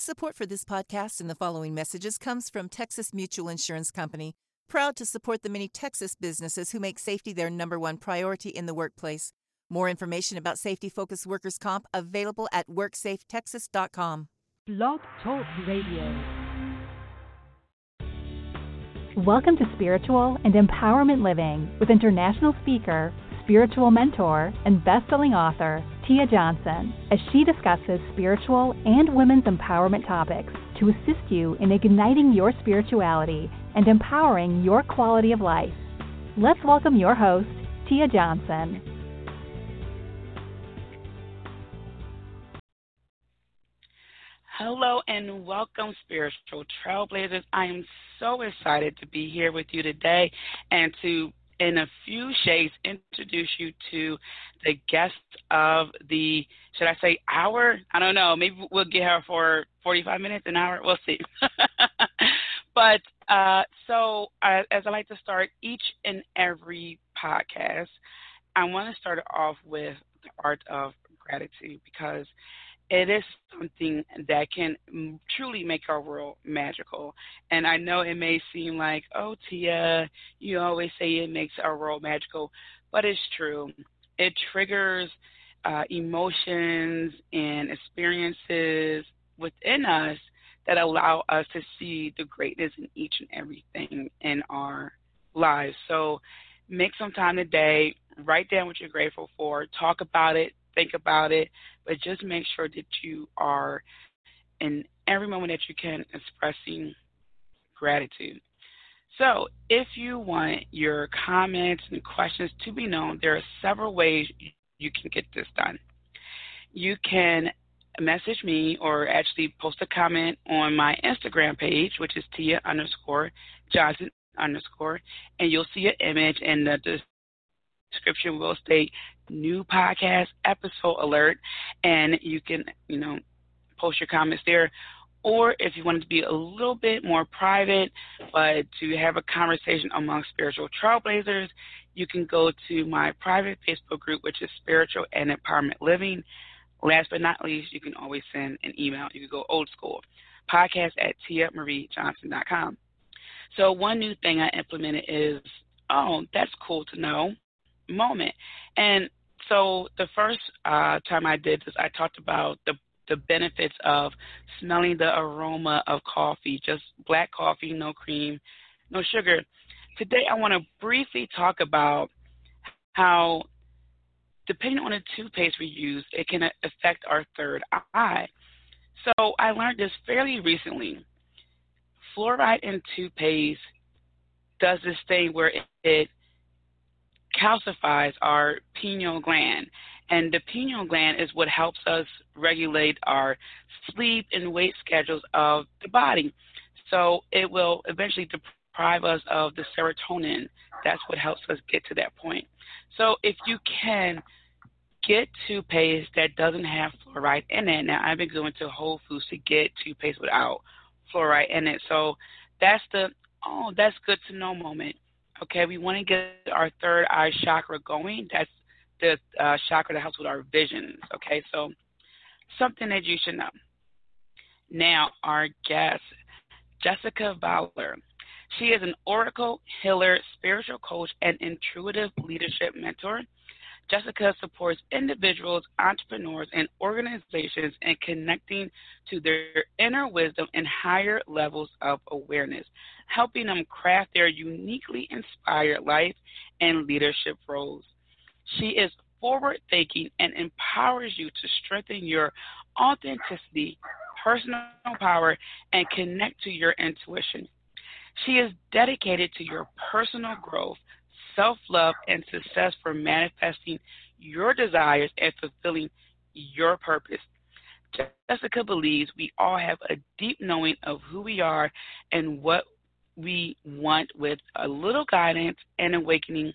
Support for this podcast and the following messages comes from Texas Mutual Insurance Company, proud to support the many Texas businesses who make safety their number one priority in the workplace. More information about safety focused workers' comp available at WorksafeTexas.com. Blog Talk Radio. Welcome to Spiritual and Empowerment Living with international speaker, spiritual mentor, and best-selling author Tia Johnson as she discusses spiritual and women's empowerment topics to assist you in igniting your spirituality and empowering your quality of life. Let's welcome your host, Tia Johnson. Hello and welcome, spiritual trailblazers. I am so excited to be here with you today and to in a few shades introduce you to the guest of the should I say hour? I don't know. Maybe we'll get her for 45 minutes, an hour. We'll see. but uh, so uh, as I like to start each and every podcast, I want to start off with the art of gratitude because it is something that can truly make our world magical. And I know it may seem like, oh, Tia, you always say it makes our world magical, but it's true. It triggers uh, emotions and experiences within us that allow us to see the greatness in each and everything in our lives. So make some time today, write down what you're grateful for, talk about it, think about it, but just make sure that you are in every moment that you can expressing gratitude. So, if you want your comments and questions to be known, there are several ways you can get this done. You can message me or actually post a comment on my Instagram page, which is Tia underscore Johnson underscore, and you'll see an image and the description will state new podcast episode alert, and you can, you know, post your comments there. Or if you want to be a little bit more private, but to have a conversation among spiritual trailblazers, you can go to my private Facebook group, which is Spiritual and Empowerment Living. Last but not least, you can always send an email. You can go old school, podcast at tiamariejohnson.com. So one new thing I implemented is, oh, that's cool to know moment. And so the first uh, time I did this, I talked about the the benefits of smelling the aroma of coffee, just black coffee, no cream, no sugar. Today, I want to briefly talk about how, depending on the toothpaste we use, it can affect our third eye. So I learned this fairly recently. Fluoride in toothpaste does this thing where it, it calcifies our pineal gland. And the pineal gland is what helps us regulate our sleep and weight schedules of the body. So it will eventually deprive us of the serotonin. That's what helps us get to that point. So if you can get toothpaste that doesn't have fluoride in it, now I've been going to Whole Foods to get toothpaste without fluoride in it. So that's the, oh, that's good to know moment. Okay, we want to get our third eye chakra going. That's the uh, chakra that helps with our visions. Okay, so something that you should know. Now, our guest, Jessica Valor. She is an oracle, healer, spiritual coach, and intuitive leadership mentor. Jessica supports individuals, entrepreneurs, and organizations in connecting to their inner wisdom and higher levels of awareness, helping them craft their uniquely inspired life and leadership roles. She is forward thinking and empowers you to strengthen your authenticity, personal power, and connect to your intuition. She is dedicated to your personal growth self love and success for manifesting your desires and fulfilling your purpose. Jessica believes we all have a deep knowing of who we are and what we want with a little guidance and awakening.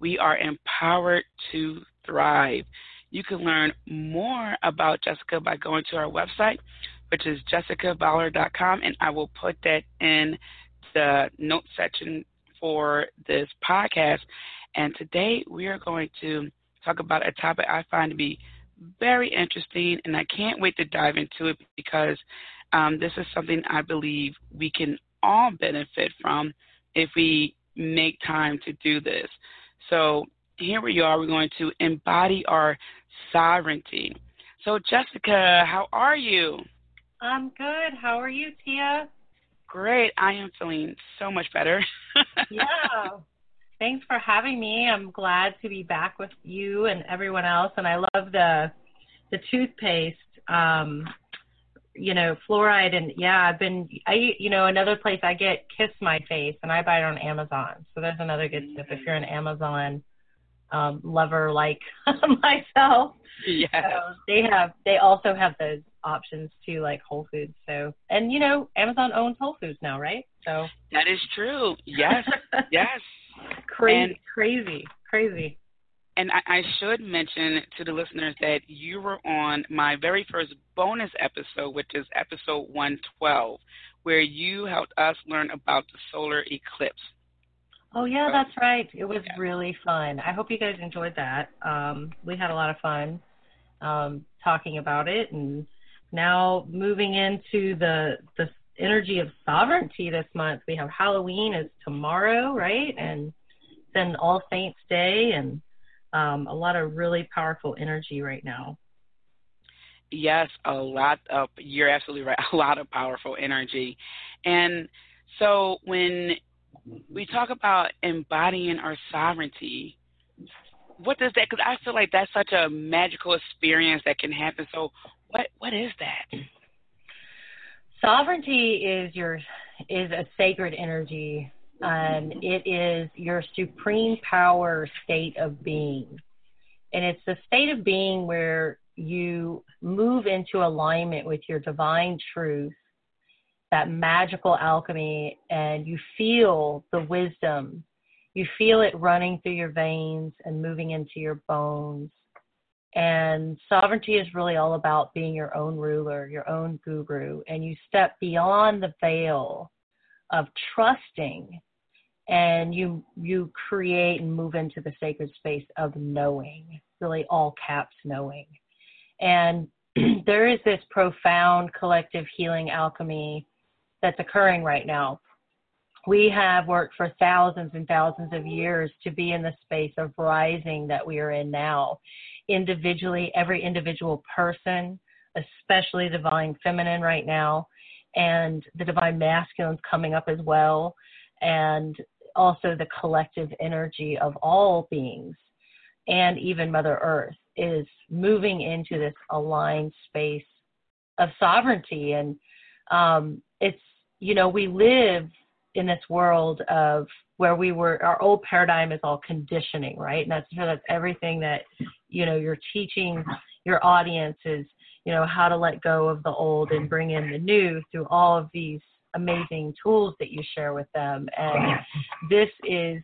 We are empowered to thrive. You can learn more about Jessica by going to our website, which is jessicavalor.com, and I will put that in the note section for this podcast. And today we are going to talk about a topic I find to be very interesting, and I can't wait to dive into it because um, this is something I believe we can all benefit from if we make time to do this. So here we are. We're going to embody our sovereignty. So, Jessica, how are you? I'm good. How are you, Tia? Great. I am feeling so much better. yeah. Thanks for having me. I'm glad to be back with you and everyone else. And I love the the toothpaste. Um, you know, fluoride and yeah, I've been I you know, another place I get Kiss My Face and I buy it on Amazon. So there's another good tip if you're an Amazon um lover like myself. Yeah. So they have they also have those options too, like Whole Foods. So and you know, Amazon owns Whole Foods now, right? So That is true. Yes. yes. Crazy and, crazy. Crazy. And I, I should mention to the listeners that you were on my very first bonus episode, which is episode 112, where you helped us learn about the solar eclipse. Oh yeah, that's right. It was yeah. really fun. I hope you guys enjoyed that. Um, we had a lot of fun um, talking about it, and now moving into the the energy of sovereignty this month. We have Halloween is tomorrow, right? And then All Saints Day, and um, a lot of really powerful energy right now. Yes, a lot of, you're absolutely right, a lot of powerful energy. And so when we talk about embodying our sovereignty, what does that, because I feel like that's such a magical experience that can happen. So what, what is that? Sovereignty is your, is a sacred energy and it is your supreme power state of being. And it's the state of being where you move into alignment with your divine truth, that magical alchemy, and you feel the wisdom. You feel it running through your veins and moving into your bones. And sovereignty is really all about being your own ruler, your own guru, and you step beyond the veil of trusting and you you create and move into the sacred space of knowing really all caps knowing and there is this profound collective healing alchemy that's occurring right now we have worked for thousands and thousands of years to be in the space of rising that we are in now individually every individual person especially the divine feminine right now and the divine masculine's coming up as well and also the collective energy of all beings and even Mother Earth is moving into this aligned space of sovereignty. And um, it's, you know, we live in this world of where we were, our old paradigm is all conditioning, right? And that's, that's everything that, you know, you're teaching your audience is, you know, how to let go of the old and bring in the new through all of these amazing tools that you share with them. And this is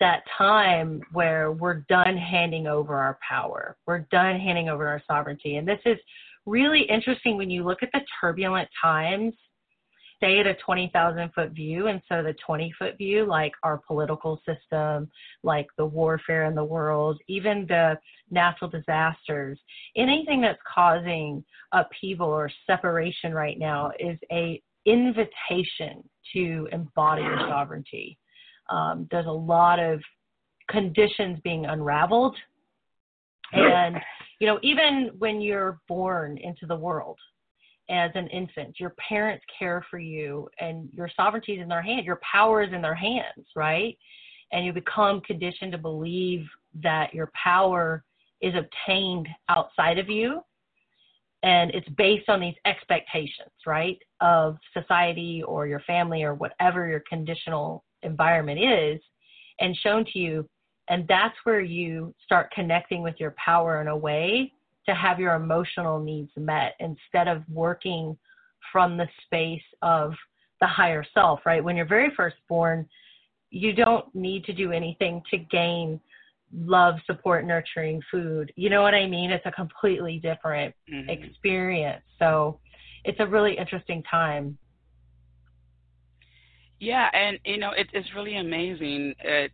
that time where we're done handing over our power. We're done handing over our sovereignty. And this is really interesting when you look at the turbulent times, stay at a 20,000 foot view. And so the 20 foot view, like our political system, like the warfare in the world, even the natural disasters, anything that's causing upheaval or separation right now is a invitation to embody your sovereignty. Um, there's a lot of conditions being unraveled. And, you know, even when you're born into the world as an infant, your parents care for you and your sovereignty is in their hand, your power is in their hands, right? And you become conditioned to believe that your power is obtained outside of you and it's based on these expectations, right, of society or your family or whatever your conditional environment is, and shown to you. And that's where you start connecting with your power in a way to have your emotional needs met instead of working from the space of the higher self, right? When you're very first born, you don't need to do anything to gain love, support, nurturing food. You know what I mean? It's a completely different mm-hmm. experience. So it's a really interesting time. Yeah, and you know it, it's really amazing. Uh,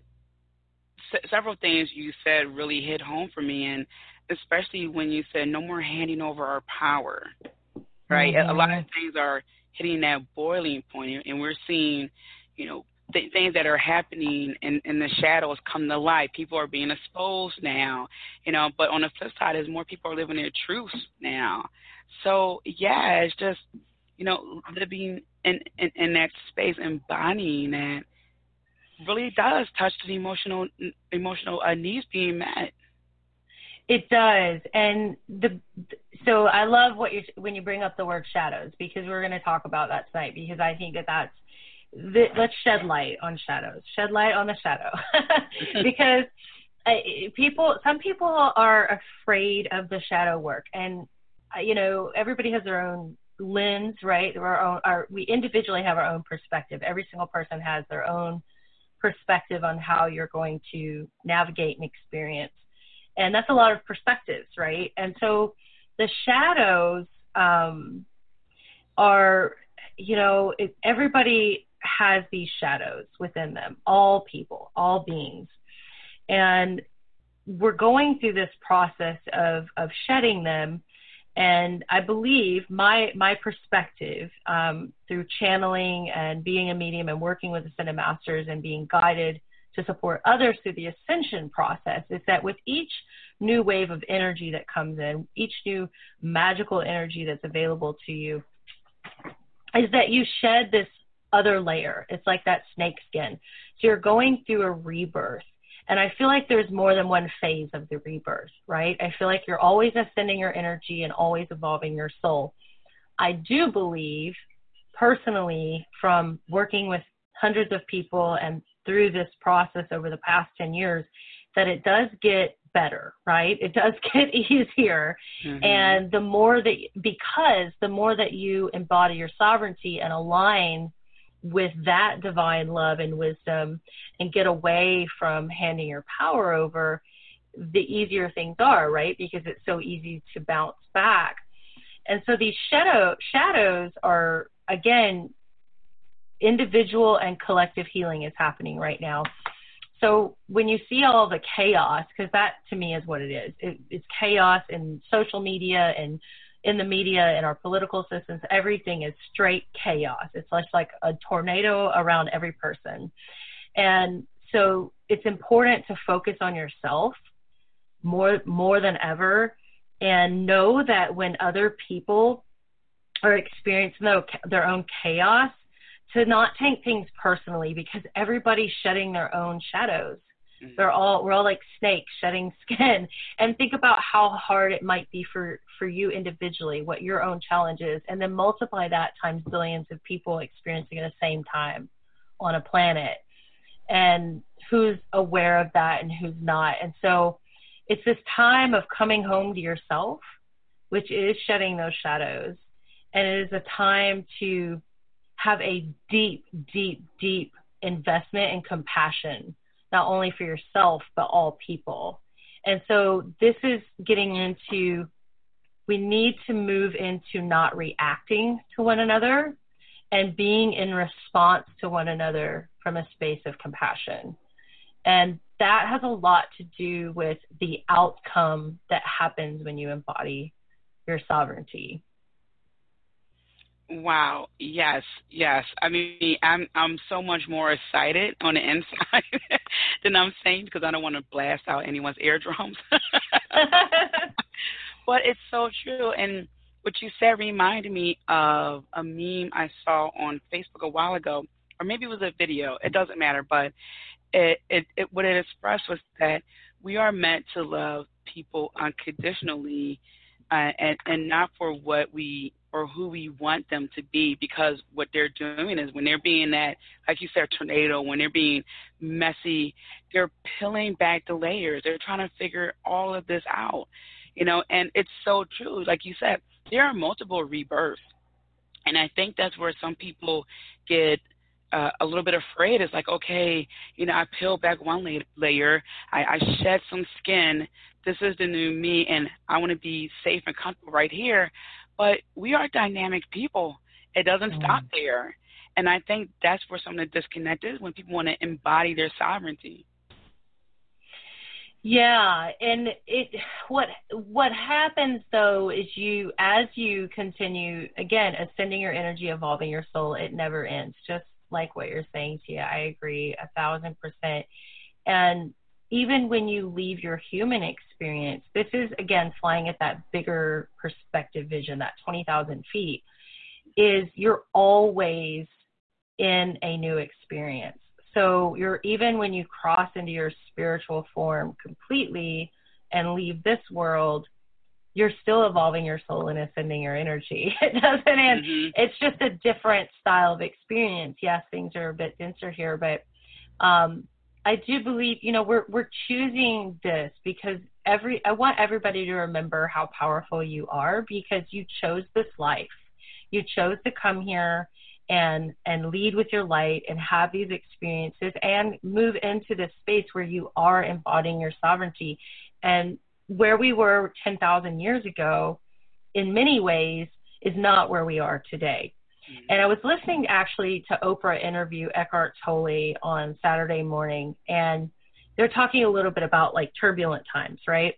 several things you said really hit home for me, and especially when you said no more handing over our power, right? Mm-hmm. A lot of things are hitting that boiling point, and we're seeing, you know, th- things that are happening in, in the shadows come to light. People are being exposed now, you know. But on the flip side, is more people are living their truths now. So yeah, it's just you know living in in, in that space, embodying that really does touch the emotional emotional uh, needs being met. It does, and the so I love what you when you bring up the word shadows because we're going to talk about that tonight because I think that that's the, let's shed light on shadows, shed light on the shadow. Because uh, people some people are afraid of the shadow work. And uh, you know everybody has their own lens right? Our own our we individually have our own perspective. Every single person has their own perspective on how you're going to navigate and experience. And that's a lot of perspectives, right? And so the shadows um, are, you know, it, everybody has these shadows within them, all people, all beings. And we're going through this process of, of shedding them and I believe my my perspective um, through channeling and being a medium and working with the ascended masters and being guided to support others through the ascension process is that with each new wave of energy that comes in, each new magical energy that's available to you, is that you shed this other layer. It's like that snake skin. So you're going through a rebirth. And I feel like there's more than one phase of the rebirth, right? I feel like you're always ascending your energy and always evolving your soul. I do believe, personally, from working with hundreds of people and through this process over the past 10 years, that it does get better, right? It does get easier. Mm-hmm. And the more that, because the more that you embody your sovereignty and align with that divine love and wisdom and get away from handing your power over, the easier things are, right? Because it's so easy to bounce back. And so these shadow shadows are again individual and collective healing is happening right now. So when you see all the chaos, because that to me is what it is, it, it's chaos in social media and in the media and our political systems, everything is straight chaos. It's like, like a tornado around every person. And so it's important to focus on yourself more more than ever and know that when other people are experiencing their, their own chaos to not take things personally because everybody's shedding their own shadows Mm-hmm. They're all we're all like snakes shedding skin. And think about how hard it might be for for you individually, what your own challenge is, and then multiply that times billions of people experiencing at the same time on a planet. And who's aware of that and who's not. And so it's this time of coming home to yourself, which is shedding those shadows. And it is a time to have a deep, deep, deep investment in compassion not only for yourself, but all people. And so this is getting into we need to move into not reacting to one another and being in response to one another from a space of compassion. And that has a lot to do with the outcome that happens when you embody your sovereignty. Wow. Yes. Yes. I mean, I'm I'm so much more excited on the inside than I'm saying because I don't want to blast out anyone's eardrums. but it's so true. And what you said reminded me of a meme I saw on Facebook a while ago, or maybe it was a video. It doesn't matter. But it, it, it what it expressed was that we are meant to love people unconditionally, uh, and and not for what we or who we want them to be because what they're doing is when they're being that like you said tornado when they're being messy they're peeling back the layers. They're trying to figure all of this out you know and it's so true. Like you said there are multiple rebirths. And i think that's where some people get uh, a little bit afraid. It's like okay you know i peel back one layer. I, I shed some skin. This is the new me and i want to be safe and comfortable right here but we are dynamic people. It doesn't mm. stop there. And I think that's where some of the disconnect is when people want to embody their sovereignty. Yeah, and it what what happens though is you as you continue again ascending your energy, evolving your soul, it never ends. Just like what you're saying, Tia, I agree a thousand percent. And even when you leave your human experience, this is again flying at that bigger perspective vision, that twenty thousand feet, is you're always in a new experience so you're even when you cross into your spiritual form completely and leave this world, you're still evolving your soul and ascending your energy. It doesn't end. Mm-hmm. It's just a different style of experience. Yes, things are a bit denser here, but um, I do believe, you know, we're we're choosing this because every I want everybody to remember how powerful you are because you chose this life. You chose to come here and and lead with your light and have these experiences and move into this space where you are embodying your sovereignty and where we were 10,000 years ago in many ways is not where we are today. And I was listening actually to Oprah interview Eckhart Tolle on Saturday morning and they're talking a little bit about like turbulent times, right?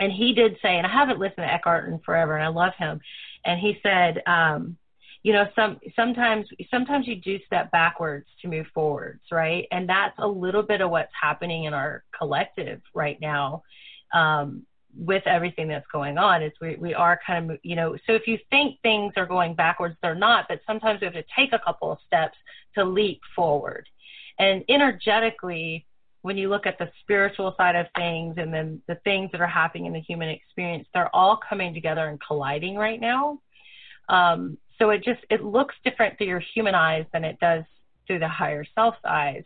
And he did say, and I haven't listened to Eckhart in forever, and I love him. And he said, um, you know some sometimes sometimes you do step backwards to move forwards right and that's a little bit of what's happening in our collective right now um, with everything that's going on is we, we are kind of you know so if you think things are going backwards they're not but sometimes we have to take a couple of steps to leap forward and energetically when you look at the spiritual side of things and then the things that are happening in the human experience they're all coming together and colliding right now um, so it just it looks different through your human eyes than it does through the higher self's eyes.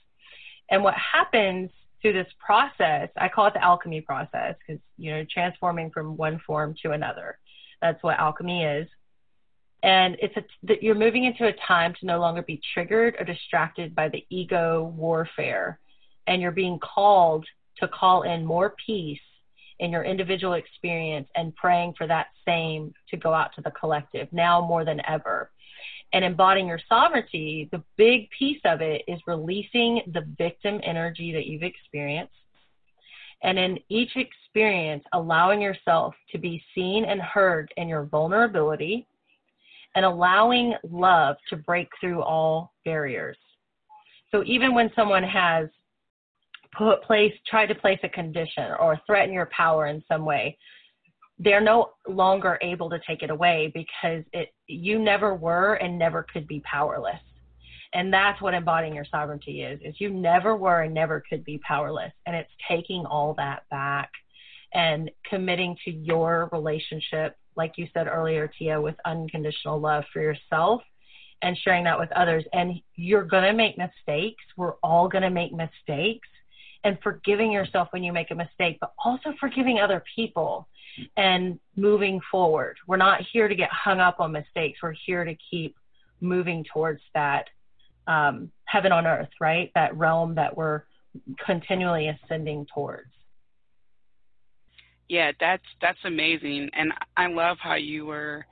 And what happens through this process, I call it the alchemy process because you know transforming from one form to another. That's what alchemy is. And it's a, that you're moving into a time to no longer be triggered or distracted by the ego warfare, and you're being called to call in more peace in your individual experience and praying for that same to go out to the collective now more than ever. And embodying your sovereignty, the big piece of it is releasing the victim energy that you've experienced. And in each experience, allowing yourself to be seen and heard in your vulnerability and allowing love to break through all barriers. So even when someone has put place try to place a condition or threaten your power in some way they're no longer able to take it away because it you never were and never could be powerless. And that's what embodying your sovereignty is is you never were and never could be powerless. And it's taking all that back and committing to your relationship like you said earlier tia with unconditional love for yourself and sharing that with others. And you're going to make mistakes. We're all going to make mistakes. And forgiving yourself when you make a mistake, but also forgiving other people and moving forward. We're not here to get hung up on mistakes. We're here to keep moving towards that um, heaven on earth, right? That realm that we're continually ascending towards. Yeah, that's that's amazing, and I love how you were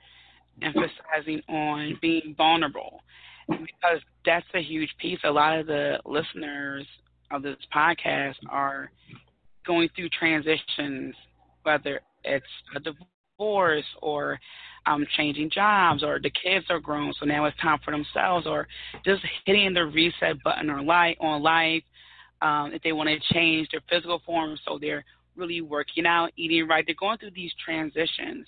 emphasizing on being vulnerable because that's a huge piece. A lot of the listeners of this podcast are going through transitions, whether it's a divorce or um, changing jobs or the kids are grown, so now it's time for themselves, or just hitting the reset button on life, on life um, if they want to change their physical form, so they're really working out, eating right. They're going through these transitions,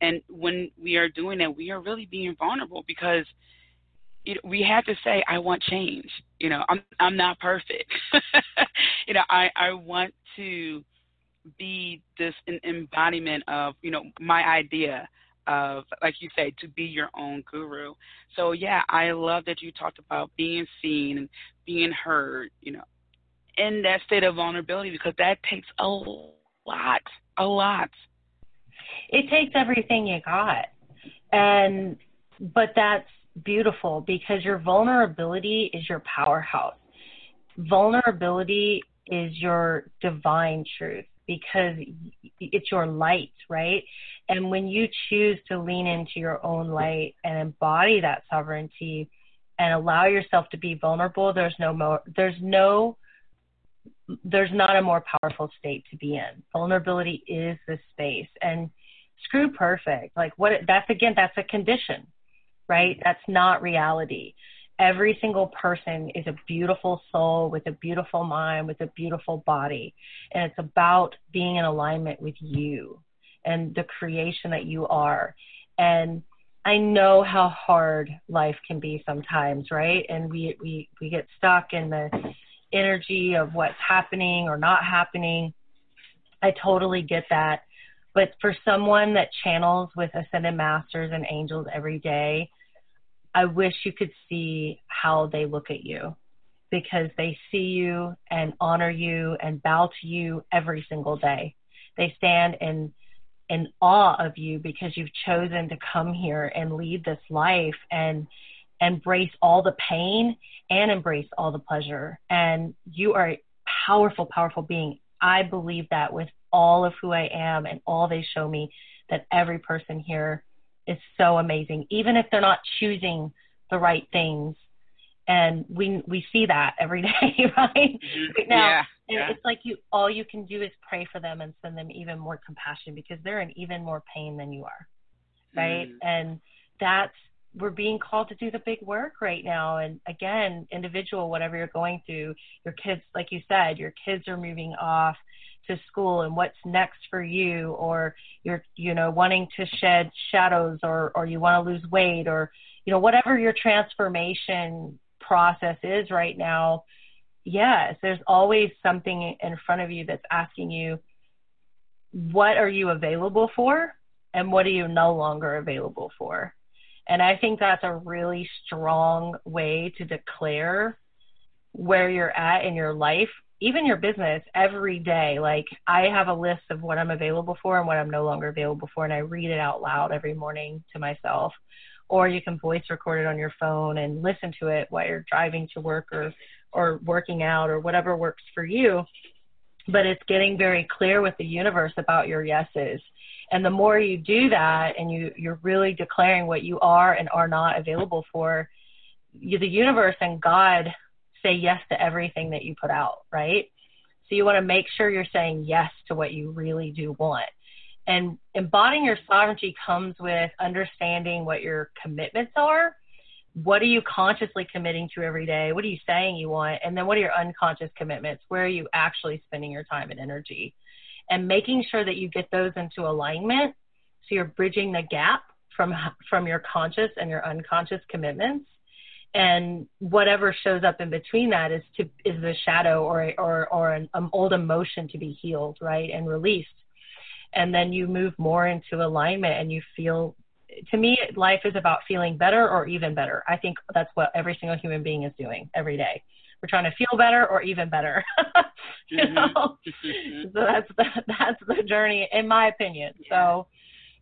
and when we are doing that, we are really being vulnerable because – know, we have to say, I want change. You know, I'm I'm not perfect. you know, I I want to be this an embodiment of you know my idea of like you say to be your own guru. So yeah, I love that you talked about being seen and being heard. You know, in that state of vulnerability because that takes a lot, a lot. It takes everything you got, and but that's beautiful because your vulnerability is your powerhouse. Vulnerability is your divine truth because it's your light, right? And when you choose to lean into your own light and embody that sovereignty and allow yourself to be vulnerable, there's no more, there's no there's not a more powerful state to be in. Vulnerability is the space. And screw perfect. Like what that's again, that's a condition, right? That's not reality. Every single person is a beautiful soul with a beautiful mind, with a beautiful body. And it's about being in alignment with you and the creation that you are. And I know how hard life can be sometimes, right? And we, we, we get stuck in the energy of what's happening or not happening. I totally get that. But for someone that channels with ascended masters and angels every day, I wish you could see how they look at you because they see you and honor you and bow to you every single day. They stand in in awe of you because you've chosen to come here and lead this life and embrace all the pain and embrace all the pleasure. And you are a powerful, powerful being. I believe that with all of who I am and all they show me, that every person here is so amazing, even if they're not choosing the right things. And we we see that every day, right? Mm-hmm. Right now, yeah, yeah. it's like you all you can do is pray for them and send them even more compassion because they're in even more pain than you are, right? Mm. And that's we're being called to do the big work right now. And again, individual, whatever you're going through, your kids, like you said, your kids are moving off to school and what's next for you, or you're, you know, wanting to shed shadows or, or you want to lose weight or, you know, whatever your transformation process is right now. Yes, there's always something in front of you that's asking you, what are you available for? And what are you no longer available for? And I think that's a really strong way to declare where you're at in your life, even your business, every day. Like I have a list of what I'm available for and what I'm no longer available for, and I read it out loud every morning to myself. Or you can voice record it on your phone and listen to it while you're driving to work or or working out or whatever works for you. But it's getting very clear with the universe about your yeses and the more you do that and you, you're really declaring what you are and are not available for, you, the universe and God say yes to everything that you put out, right? So you want to make sure you're saying yes to what you really do want. And embodying your sovereignty comes with understanding what your commitments are. What are you consciously committing to every day? What are you saying you want? And then what are your unconscious commitments? Where are you actually spending your time and energy? and making sure that you get those into alignment so you're bridging the gap from from your conscious and your unconscious commitments and whatever shows up in between that is to is the shadow or or or an um, old emotion to be healed right and released and then you move more into alignment and you feel to me life is about feeling better or even better i think that's what every single human being is doing every day we're trying to feel better or even better. you mm-hmm. know? So that's the, that's the journey, in my opinion. Yeah. So,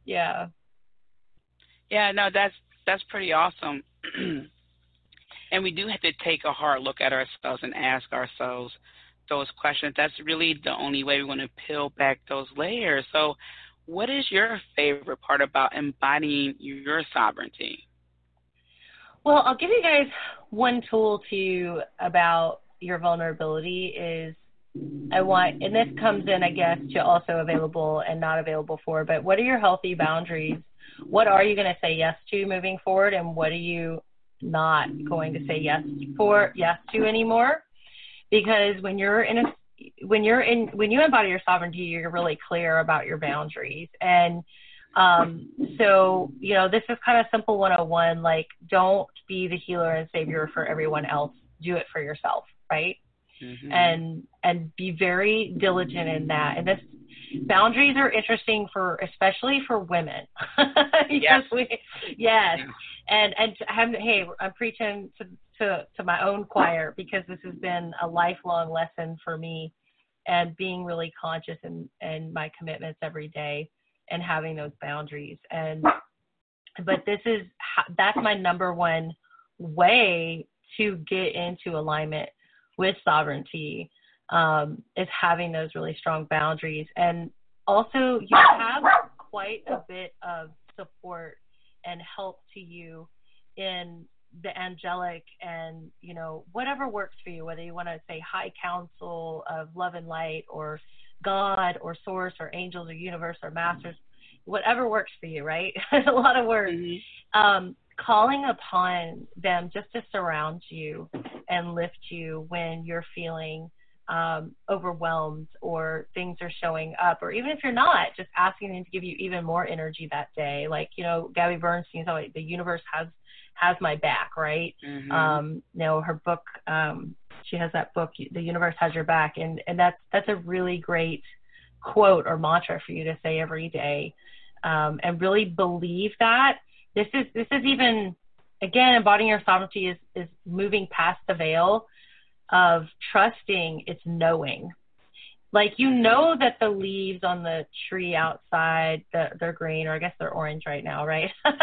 yeah. Yeah, no, that's that's pretty awesome. and we do have to take a hard look at ourselves and ask ourselves those questions. That's really the only way we want to peel back those layers. So, what is your favorite part about embodying your sovereignty? Well, I'll give you guys one tool to about your vulnerability is I want, and this comes in, I guess, to also available and not available for, but what are your healthy boundaries? What are you going to say yes to moving forward, and what are you not going to say yes for, yes to anymore? Because when you're in a, when you're in, when you embody your sovereignty, you're really clear about your boundaries. And um, so, you know, this is kind of simple 101. Like, don't be the healer and savior for everyone else. Do it for yourself, right? Mm-hmm. And and be very diligent in that. And this boundaries are interesting for especially for women. yes. We, yes. And and I'm, hey, I'm preaching to, to to my own choir because this has been a lifelong lesson for me and being really conscious and and my commitments every day and having those boundaries and but this is that's my number one way to get into alignment with sovereignty um, is having those really strong boundaries. And also you have quite a bit of support and help to you in the angelic and you know whatever works for you whether you want to say high council of love and light or god or source or angels or universe or masters whatever works for you right? A lot of words mm-hmm. um, calling upon them just to surround you and lift you when you're feeling um, overwhelmed or things are showing up, or even if you're not, just asking them to give you even more energy that day. Like you know, Gabby Bernstein, like the universe has has my back, right? Mm-hmm. Um, you know, her book, um, she has that book, The Universe Has Your Back, and and that's that's a really great quote or mantra for you to say every day, um, and really believe that. This is this is even again embodying your sovereignty is is moving past the veil of trusting it's knowing. Like you know that the leaves on the tree outside they're, they're green or i guess they're orange right now right?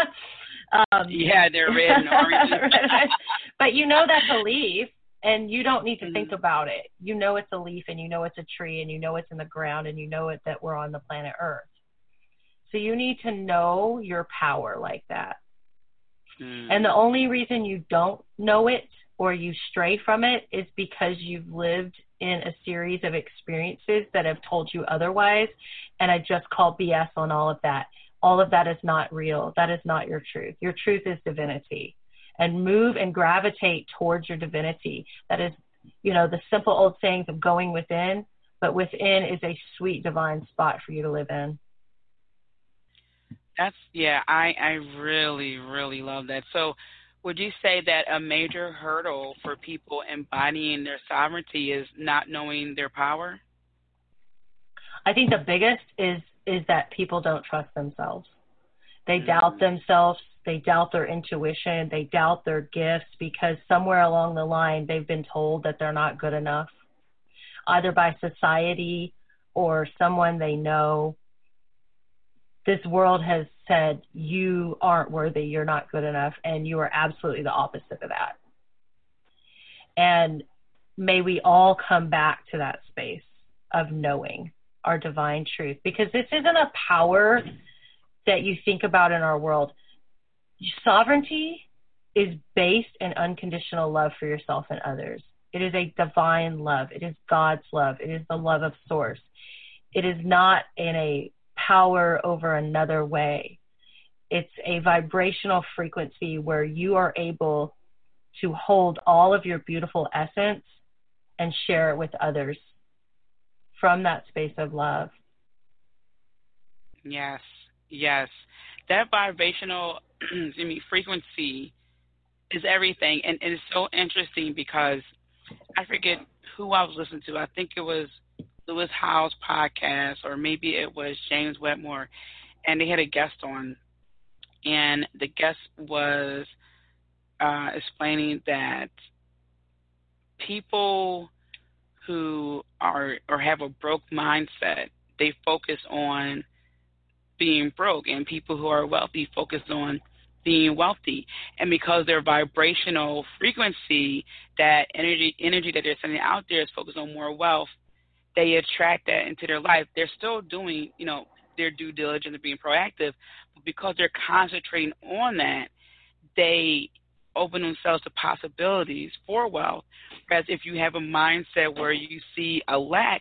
Um, yeah they're red and orange. But you know that's a leaf and you don't need to think mm-hmm. about it. You know it's a leaf and you know it's a tree and you know it's in the ground and you know it that we're on the planet earth so you need to know your power like that mm. and the only reason you don't know it or you stray from it is because you've lived in a series of experiences that have told you otherwise. And I just call BS on all of that. All of that is not real. That is not your truth. Your truth is divinity. And move and gravitate towards your divinity. That is, you know, the simple old sayings of going within, but within is a sweet divine spot for you to live in. That's yeah, I I really really love that. So would you say that a major hurdle for people embodying their sovereignty is not knowing their power? I think the biggest is is that people don't trust themselves. They mm-hmm. doubt themselves, they doubt their intuition, they doubt their gifts because somewhere along the line they've been told that they're not good enough, either by society or someone they know. This world has said, You aren't worthy, you're not good enough, and you are absolutely the opposite of that. And may we all come back to that space of knowing our divine truth because this isn't a power that you think about in our world. Sovereignty is based in unconditional love for yourself and others. It is a divine love. It is God's love. It is the love of source. It is not in a power over another way it's a vibrational frequency where you are able to hold all of your beautiful essence and share it with others from that space of love. Yes, yes. That vibrational excuse me, frequency is everything. And, and it's so interesting because I forget who I was listening to. I think it was Lewis Howes' podcast, or maybe it was James Wedmore. And they had a guest on and the guest was uh, explaining that people who are or have a broke mindset they focus on being broke and people who are wealthy focus on being wealthy and because their vibrational frequency that energy energy that they're sending out there is focused on more wealth they attract that into their life they're still doing you know their due diligence and being proactive but because they're concentrating on that, they open themselves to possibilities for wealth. Whereas if you have a mindset where you see a lack,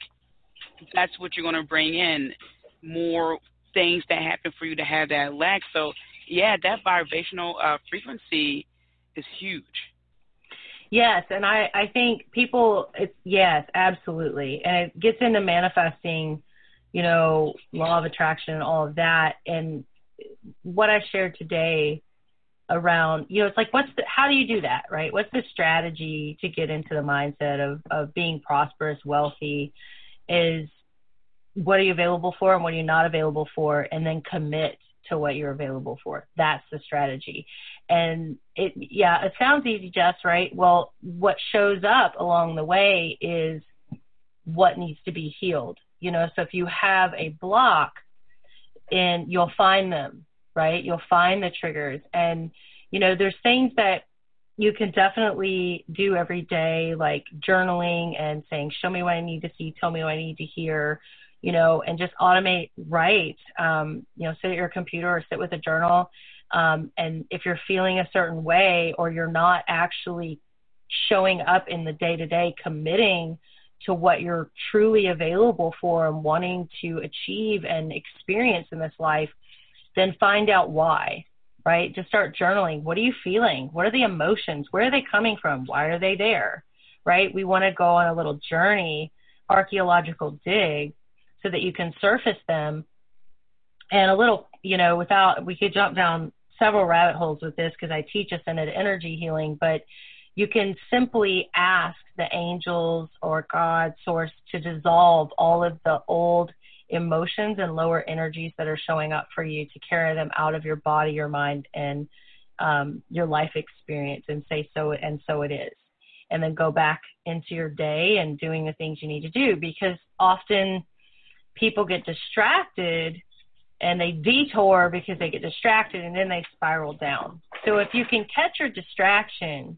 that's what you're going to bring in more things that happen for you to have that lack. So, yeah, that vibrational uh, frequency is huge. Yes, and I I think people it's yes, absolutely. And it gets into manifesting, you know, law of attraction and all of that and what I shared today around, you know, it's like, what's the, how do you do that, right? What's the strategy to get into the mindset of, of being prosperous, wealthy is what are you available for and what are you not available for? And then commit to what you're available for. That's the strategy. And it, yeah, it sounds easy, Jess, right? Well, what shows up along the way is what needs to be healed. You know, so if you have a block, and you'll find them right? You'll find the triggers. And, you know, there's things that you can definitely do every day, like journaling and saying, show me what I need to see, tell me what I need to hear, you know, and just automate, write, um, you know, sit at your computer or sit with a journal. Um, and if you're feeling a certain way or you're not actually showing up in the day to day, committing to what you're truly available for and wanting to achieve and experience in this life, then find out why, right? Just start journaling. What are you feeling? What are the emotions? Where are they coming from? Why are they there? Right? We want to go on a little journey, archaeological dig, so that you can surface them. And a little, you know, without, we could jump down several rabbit holes with this because I teach ascended energy healing, but you can simply ask the angels or God source to dissolve all of the old emotions and lower energies that are showing up for you to carry them out of your body, your mind, and um, your life experience and say so and so it is. And then go back into your day and doing the things you need to do because often people get distracted and they detour because they get distracted and then they spiral down. So if you can catch your distraction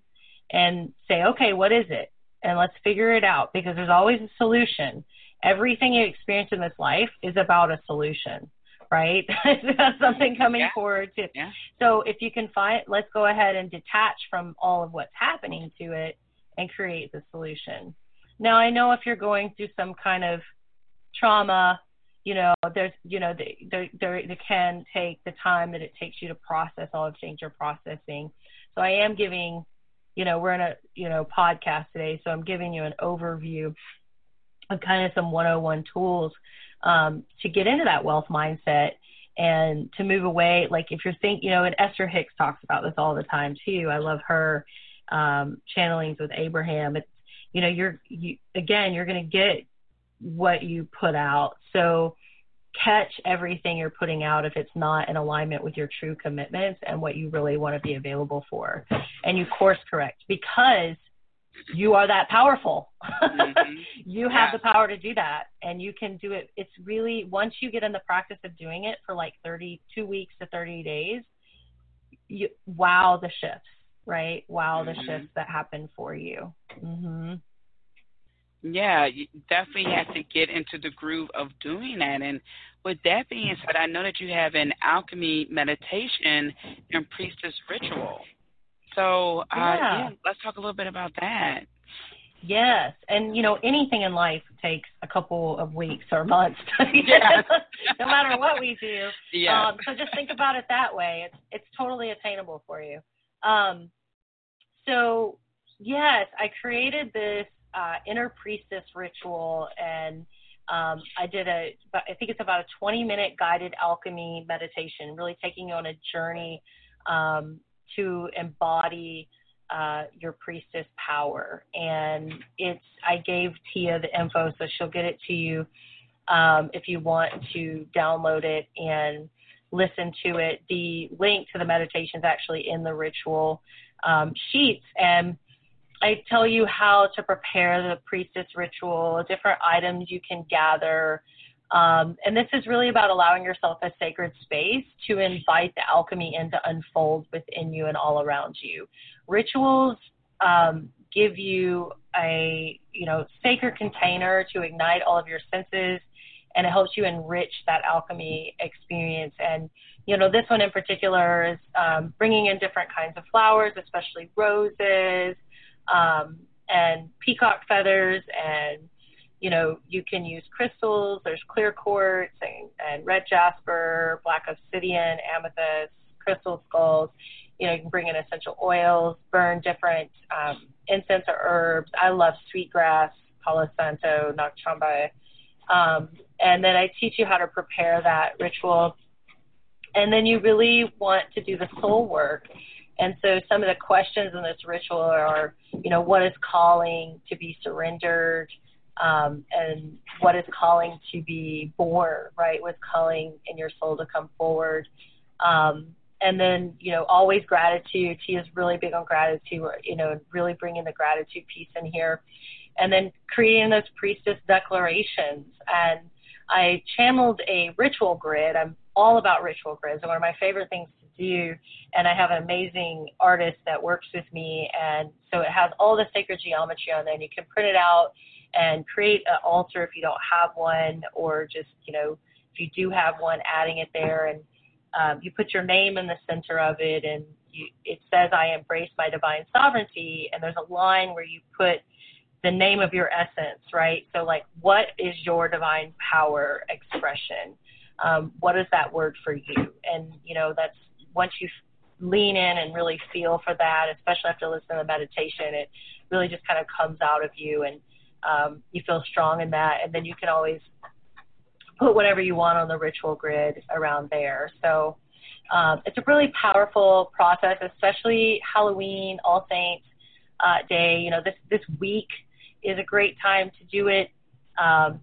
and say, okay, what is it? And let's figure it out because there's always a solution. Everything you experience in this life is about a solution, right? something coming yeah. forward to. Yeah. So if you can find, let's go ahead and detach from all of what's happening to it and create the solution. Now, I know if you're going through some kind of trauma, you know, there's, you know, they, they, they can take the time that it takes you to process all the things you're processing. So I am giving you know, we're in a, you know, podcast today, so I'm giving you an overview of kind of some 101 tools um, to get into that wealth mindset and to move away. Like if you're thinking, you know, and Esther Hicks talks about this all the time too. I love her um, channelings with Abraham. It's, you know, you're, you, again, you're going to get what you put out. So catch everything you're putting out if it's not in alignment with your true commitments and what you really want to be available for. And you course correct because you are that powerful. Mm-hmm. you have yeah. the power to do that and you can do it. It's really once you get in the practice of doing it for like 32 weeks to 30 days, you wow the shifts, right? Wow mm-hmm. the shifts that happen for you. Mhm. Yeah, you definitely have to get into the groove of doing that. And with that being said, I know that you have an alchemy meditation and priestess ritual. So, uh, yeah. yeah, let's talk a little bit about that. Yes, and you know anything in life takes a couple of weeks or months, yeah. no matter what we do. Yeah. Um, so just think about it that way. It's it's totally attainable for you. Um, so yes, I created this uh, inner priestess ritual, and um, I did a, I think it's about a 20 minute guided alchemy meditation, really taking you on a journey um, to embody uh, your priestess power. And it's, I gave Tia the info, so she'll get it to you um, if you want to download it and listen to it. The link to the meditation is actually in the ritual um, sheets. And I tell you how to prepare the priestess ritual, different items you can gather. Um, and this is really about allowing yourself a sacred space to invite the alchemy in to unfold within you and all around you. Rituals um, give you a you know sacred container to ignite all of your senses, and it helps you enrich that alchemy experience. And you know this one in particular is um, bringing in different kinds of flowers, especially roses um, and peacock feathers and you know you can use crystals. There's clear quartz and, and red jasper black obsidian amethyst crystal skulls. You know you can bring in essential oils burn different um, incense or herbs. I love sweetgrass palo santo nak um, and then i teach you how to prepare that ritual. And then you really want to do the soul work and so some of the questions in this ritual are, you know, what is calling to be surrendered? Um, and what is calling to be born, right? What's calling in your soul to come forward? Um, and then, you know, always gratitude. She is really big on gratitude, you know, really bringing the gratitude piece in here. And then creating those priestess declarations. And I channeled a ritual grid. I'm all about ritual grids. And one of my favorite things do. And I have an amazing artist that works with me. And so it has all the sacred geometry on there. And you can print it out and create an altar if you don't have one, or just, you know, if you do have one, adding it there. And um, you put your name in the center of it, and you, it says, "I embrace my divine sovereignty." And there's a line where you put the name of your essence, right? So, like, what is your divine power expression? Um, what is that word for you? And you know, that's once you lean in and really feel for that, especially after listening to the meditation, it really just kind of comes out of you and um, you feel strong in that. And then you can always put whatever you want on the ritual grid around there. So um, it's a really powerful process, especially Halloween, All Saints uh, Day. You know, this this week is a great time to do it. Um,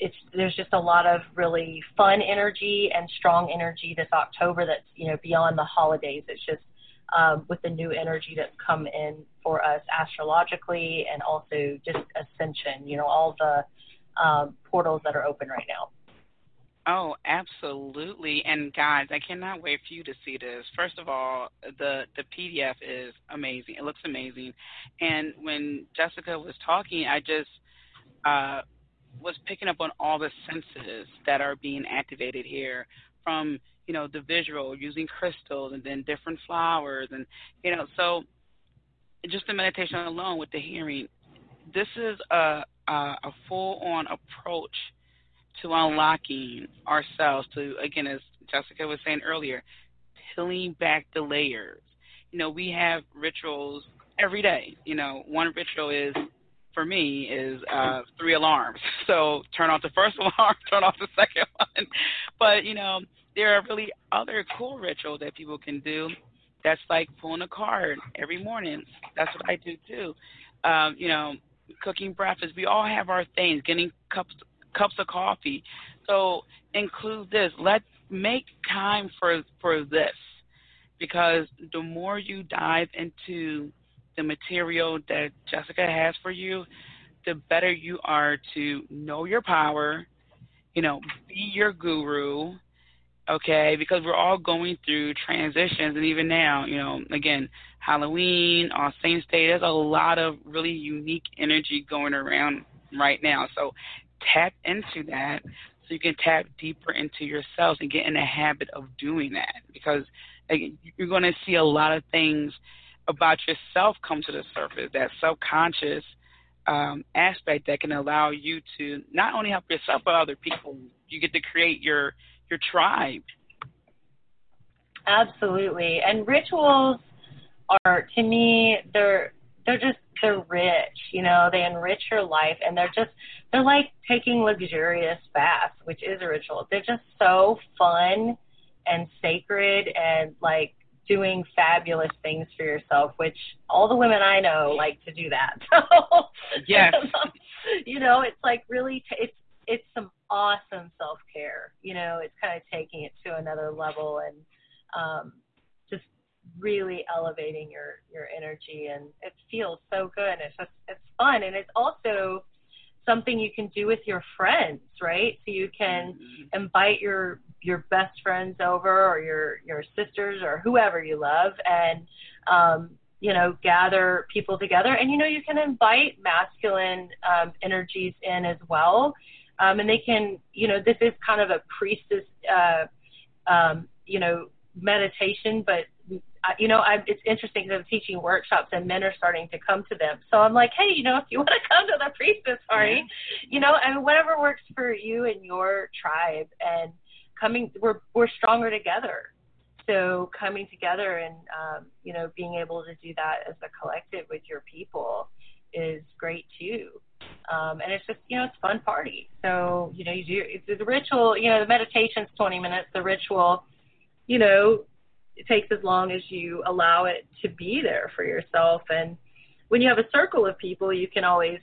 it's there's just a lot of really fun energy and strong energy this October that's you know beyond the holidays. It's just um, with the new energy that's come in for us astrologically and also just ascension. You know all the um, portals that are open right now. Oh, absolutely. And guys, I cannot wait for you to see this. First of all, the the PDF is amazing. It looks amazing. And when Jessica was talking, I just uh was picking up on all the senses that are being activated here from, you know, the visual using crystals and then different flowers and you know, so just the meditation alone with the hearing, this is a a, a full on approach to unlocking ourselves to again as Jessica was saying earlier, peeling back the layers. You know, we have rituals every day. You know, one ritual is for me is uh three alarms. So turn off the first alarm, turn off the second one. But, you know, there are really other cool rituals that people can do. That's like pulling a card every morning. That's what I do too. Um, you know, cooking breakfast. We all have our things, getting cups cups of coffee. So include this. Let make time for for this because the more you dive into the material that Jessica has for you, the better you are to know your power, you know, be your guru, okay? Because we're all going through transitions, and even now, you know, again, Halloween, All Saints Day, there's a lot of really unique energy going around right now. So tap into that so you can tap deeper into yourselves and get in the habit of doing that because you're going to see a lot of things about yourself come to the surface that subconscious um, aspect that can allow you to not only help yourself but other people. You get to create your your tribe. Absolutely. And rituals are to me they're they're just they're rich, you know, they enrich your life and they're just they're like taking luxurious baths, which is a ritual. They're just so fun and sacred and like doing fabulous things for yourself, which all the women I know like to do that. So yes, you know, it's like really t- it's it's some awesome self care. You know, it's kind of taking it to another level and um, just really elevating your your energy and it feels so good it's just it's fun and it's also something you can do with your friends right? So you can mm-hmm. invite your your best friends over or your your sisters or whoever you love and um you know gather people together. And you know you can invite masculine um energies in as well. Um and they can you know this is kind of a priestess uh um you know meditation but you know, I, it's interesting because I'm teaching workshops and men are starting to come to them. So I'm like, hey, you know, if you want to come to the priestess party, yeah. you know, and whatever works for you and your tribe, and coming, we're we're stronger together. So coming together and um, you know being able to do that as a collective with your people is great too. Um, and it's just you know it's a fun party. So you know you do it's the ritual. You know the meditation's 20 minutes. The ritual, you know, it takes as long as you allow it to be there for yourself. And when you have a circle of people you can always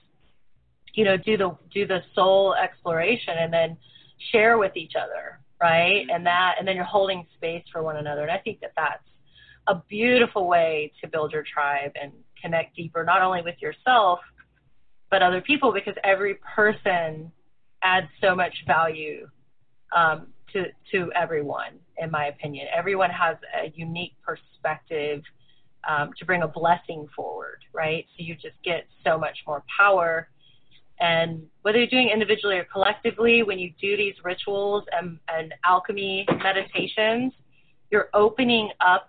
you know do the do the soul exploration and then share with each other right? And that and then you're holding space for one another. And i think that that's a beautiful way to build your tribe and connect deeper not only with yourself but other people because every person adds so much value um, to to everyone in my opinion. Everyone has a unique perspective um, to bring a blessing forward, right? So you just get so much more power. And whether you're doing individually or collectively, when you do these rituals and, and alchemy meditations, You're opening up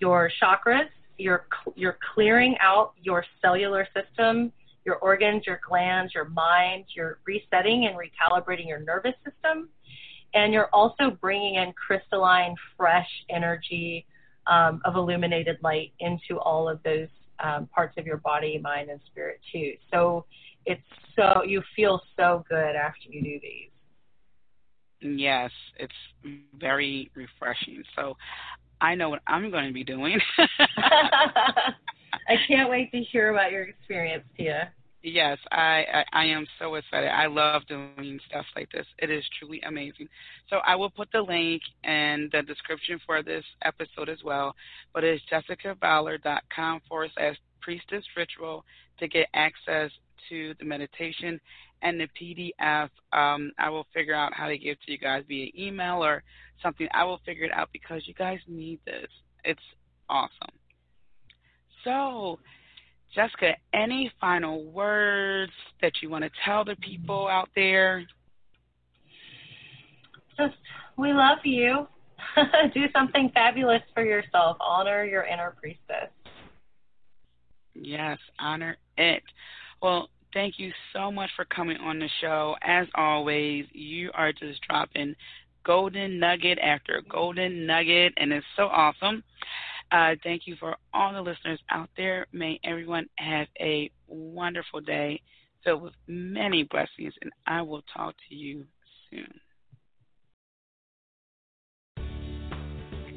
your chakras. You're you're clearing out your cellular system, your organs, your glands, your mind. You're resetting and recalibrating your nervous system, and you're also bringing in crystalline, fresh energy um, of illuminated light into all of those um, parts of your body, mind, and spirit too. So it's so you feel so good after you do these. Yes, it's very refreshing. So I know what I'm going to be doing. I can't wait to hear about your experience, Tia. Yes, I, I, I am so excited. I love doing stuff like this. It is truly amazing. So I will put the link in the description for this episode as well. But it's jessicavalor.com forward slash priestess ritual to get access to the meditation and the PDF. Um, I will figure out how to give to you guys via email or something. I will figure it out because you guys need this. It's awesome. So, Jessica, any final words that you want to tell the people out there? Just, we love you. Do something fabulous for yourself. Honor your inner priestess. Yes, honor it. Well, thank you so much for coming on the show. As always, you are just dropping golden nugget after golden nugget, and it's so awesome. Uh, thank you for all the listeners out there. May everyone have a wonderful day filled with many blessings, and I will talk to you soon.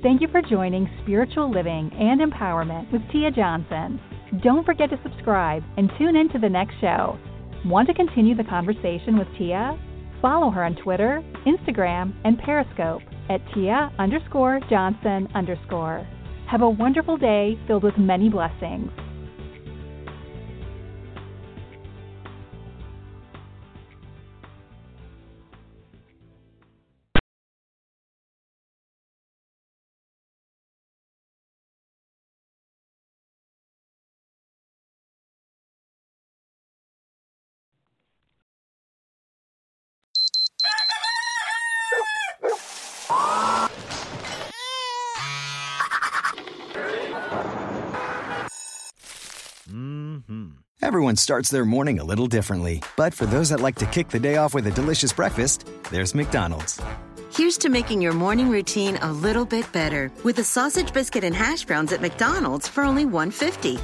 Thank you for joining Spiritual Living and Empowerment with Tia Johnson. Don't forget to subscribe and tune in to the next show. Want to continue the conversation with Tia? Follow her on Twitter, Instagram, and Periscope at Tia underscore Johnson underscore. Have a wonderful day filled with many blessings. Everyone starts their morning a little differently. But for those that like to kick the day off with a delicious breakfast, there's McDonald's. Here's to making your morning routine a little bit better with a sausage biscuit and hash browns at McDonald's for only 150.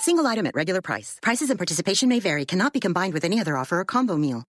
Single item at regular price. Prices and participation may vary, cannot be combined with any other offer or combo meal.